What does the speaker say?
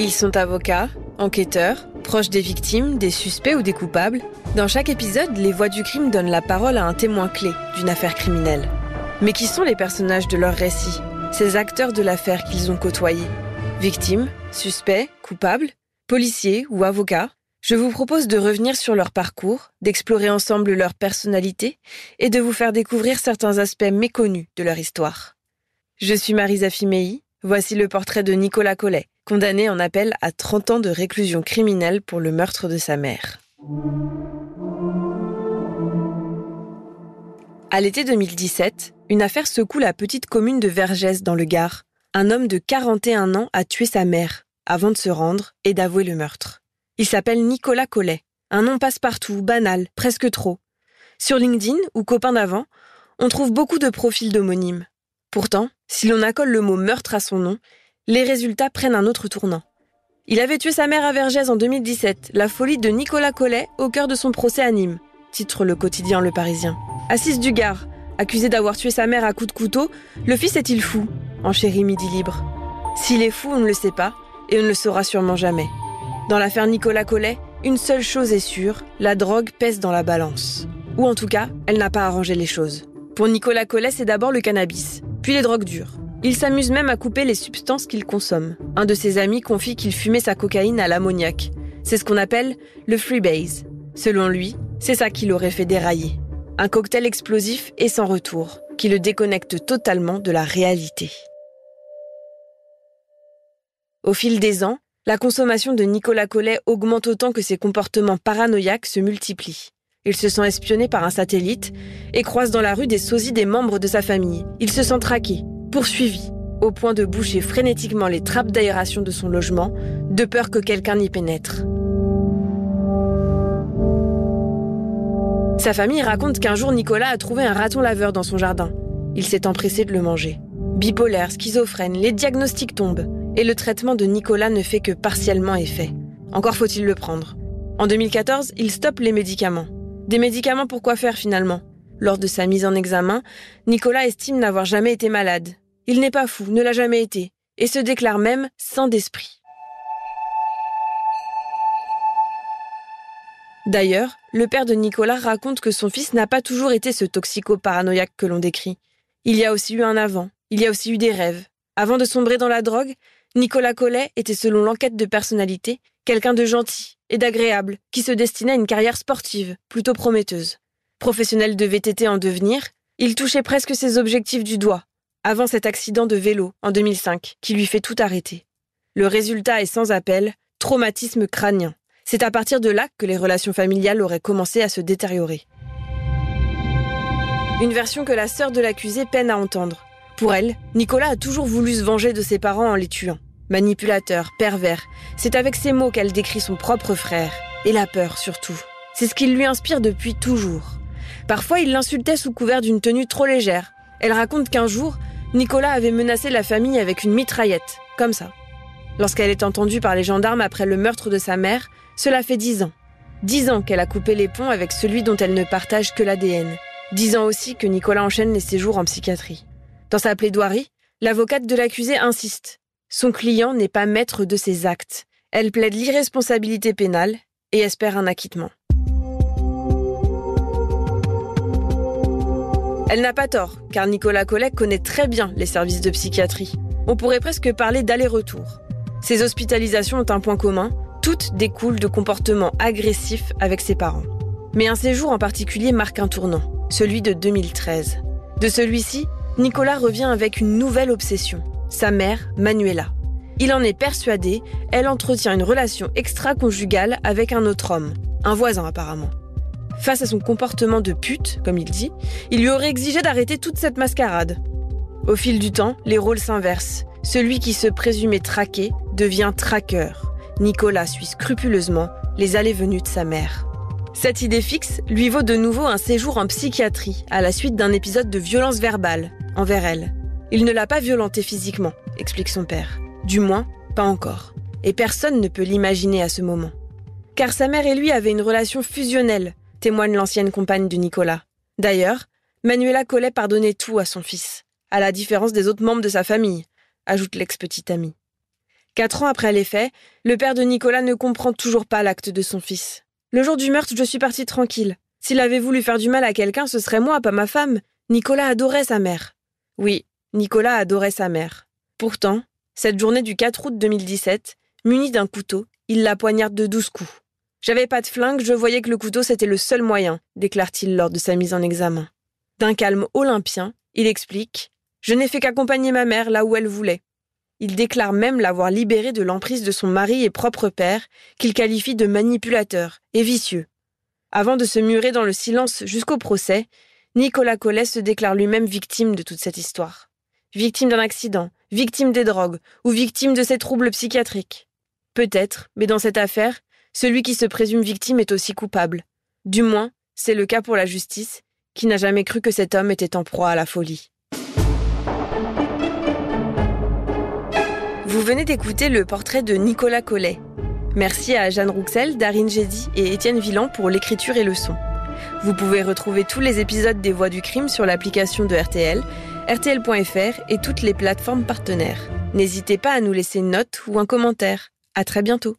Ils sont avocats, enquêteurs, proches des victimes, des suspects ou des coupables. Dans chaque épisode, les voix du crime donnent la parole à un témoin clé d'une affaire criminelle. Mais qui sont les personnages de leur récit? Ces acteurs de l'affaire qu'ils ont côtoyés? Victimes, suspects, coupables, policiers ou avocats? Je vous propose de revenir sur leur parcours, d'explorer ensemble leur personnalité et de vous faire découvrir certains aspects méconnus de leur histoire. Je suis Marisa Fimei, voici le portrait de Nicolas Collet, condamné en appel à 30 ans de réclusion criminelle pour le meurtre de sa mère. À l'été 2017, une affaire secoue la petite commune de Vergès dans le Gard. Un homme de 41 ans a tué sa mère avant de se rendre et d'avouer le meurtre. Il s'appelle Nicolas Collet. Un nom passe-partout, banal, presque trop. Sur LinkedIn ou copain d'avant, on trouve beaucoup de profils d'homonymes. Pourtant, si l'on accole le mot meurtre à son nom, les résultats prennent un autre tournant. Il avait tué sa mère à Vergès en 2017, la folie de Nicolas Collet au cœur de son procès à Nîmes, titre le quotidien Le Parisien. Assise du Gard, accusé d'avoir tué sa mère à coups de couteau, le fils est-il fou? Enchérit Midi Libre. S'il est fou, on ne le sait pas, et on ne le saura sûrement jamais. Dans l'affaire Nicolas Collet, une seule chose est sûre, la drogue pèse dans la balance. Ou en tout cas, elle n'a pas arrangé les choses. Pour Nicolas Collet, c'est d'abord le cannabis, puis les drogues dures. Il s'amuse même à couper les substances qu'il consomme. Un de ses amis confie qu'il fumait sa cocaïne à l'ammoniac. C'est ce qu'on appelle le freebase. Selon lui, c'est ça qui l'aurait fait dérailler. Un cocktail explosif et sans retour, qui le déconnecte totalement de la réalité. Au fil des ans, la consommation de Nicolas Collet augmente autant que ses comportements paranoïaques se multiplient. Il se sent espionné par un satellite et croise dans la rue des sosies des membres de sa famille. Il se sent traqué, poursuivi, au point de boucher frénétiquement les trappes d'aération de son logement, de peur que quelqu'un n'y pénètre. Sa famille raconte qu'un jour Nicolas a trouvé un raton laveur dans son jardin. Il s'est empressé de le manger. Bipolaire, schizophrène, les diagnostics tombent et le traitement de Nicolas ne fait que partiellement effet. Encore faut-il le prendre. En 2014, il stoppe les médicaments. Des médicaments pour quoi faire finalement? Lors de sa mise en examen, Nicolas estime n'avoir jamais été malade. Il n'est pas fou, ne l'a jamais été, et se déclare même sans d'esprit. D'ailleurs, le père de Nicolas raconte que son fils n'a pas toujours été ce toxico-paranoïaque que l'on décrit. Il y a aussi eu un avant, il y a aussi eu des rêves. Avant de sombrer dans la drogue, Nicolas Collet était, selon l'enquête de personnalité, quelqu'un de gentil et d'agréable qui se destinait à une carrière sportive, plutôt prometteuse. Professionnel de VTT en devenir, il touchait presque ses objectifs du doigt, avant cet accident de vélo en 2005 qui lui fait tout arrêter. Le résultat est sans appel, traumatisme crânien. C'est à partir de là que les relations familiales auraient commencé à se détériorer. Une version que la sœur de l'accusé peine à entendre. Pour elle, Nicolas a toujours voulu se venger de ses parents en les tuant. Manipulateur, pervers, c'est avec ces mots qu'elle décrit son propre frère. Et la peur surtout. C'est ce qui lui inspire depuis toujours. Parfois, il l'insultait sous couvert d'une tenue trop légère. Elle raconte qu'un jour, Nicolas avait menacé la famille avec une mitraillette, comme ça. Lorsqu'elle est entendue par les gendarmes après le meurtre de sa mère, cela fait dix ans. Dix ans qu'elle a coupé les ponts avec celui dont elle ne partage que l'ADN. Dix ans aussi que Nicolas enchaîne les séjours en psychiatrie. Dans sa plaidoirie, l'avocate de l'accusé insiste. Son client n'est pas maître de ses actes. Elle plaide l'irresponsabilité pénale et espère un acquittement. Elle n'a pas tort, car Nicolas Collet connaît très bien les services de psychiatrie. On pourrait presque parler d'aller-retour. Ces hospitalisations ont un point commun, toutes découlent de comportements agressifs avec ses parents. Mais un séjour en particulier marque un tournant, celui de 2013. De celui-ci, Nicolas revient avec une nouvelle obsession, sa mère, Manuela. Il en est persuadé, elle entretient une relation extra-conjugale avec un autre homme, un voisin apparemment. Face à son comportement de pute, comme il dit, il lui aurait exigé d'arrêter toute cette mascarade. Au fil du temps, les rôles s'inversent. Celui qui se présumait traqué devient traqueur. Nicolas suit scrupuleusement les allées-venues de sa mère. Cette idée fixe lui vaut de nouveau un séjour en psychiatrie à la suite d'un épisode de violence verbale envers elle. Il ne l'a pas violentée physiquement, explique son père. Du moins, pas encore. Et personne ne peut l'imaginer à ce moment. Car sa mère et lui avaient une relation fusionnelle, témoigne l'ancienne compagne de Nicolas. D'ailleurs, Manuela Collet pardonnait tout à son fils, à la différence des autres membres de sa famille, ajoute l'ex-petite amie. Quatre ans après les faits, le père de Nicolas ne comprend toujours pas l'acte de son fils. Le jour du meurtre, je suis partie tranquille. S'il avait voulu faire du mal à quelqu'un, ce serait moi, pas ma femme. Nicolas adorait sa mère. Oui, Nicolas adorait sa mère. Pourtant, cette journée du 4 août 2017, muni d'un couteau, il la poignarde de douze coups. J'avais pas de flingue, je voyais que le couteau c'était le seul moyen, déclare-t-il lors de sa mise en examen. D'un calme olympien, il explique Je n'ai fait qu'accompagner ma mère là où elle voulait. Il déclare même l'avoir libérée de l'emprise de son mari et propre père, qu'il qualifie de manipulateur et vicieux. Avant de se murer dans le silence jusqu'au procès, Nicolas Collet se déclare lui-même victime de toute cette histoire. Victime d'un accident, victime des drogues ou victime de ses troubles psychiatriques. Peut-être, mais dans cette affaire, celui qui se présume victime est aussi coupable. Du moins, c'est le cas pour la justice, qui n'a jamais cru que cet homme était en proie à la folie. Vous venez d'écouter le portrait de Nicolas Collet. Merci à Jeanne Rouxel, Darine Gédy et Étienne Villan pour l'écriture et le son. Vous pouvez retrouver tous les épisodes des Voix du crime sur l'application de RTL, rtl.fr et toutes les plateformes partenaires. N'hésitez pas à nous laisser une note ou un commentaire. À très bientôt.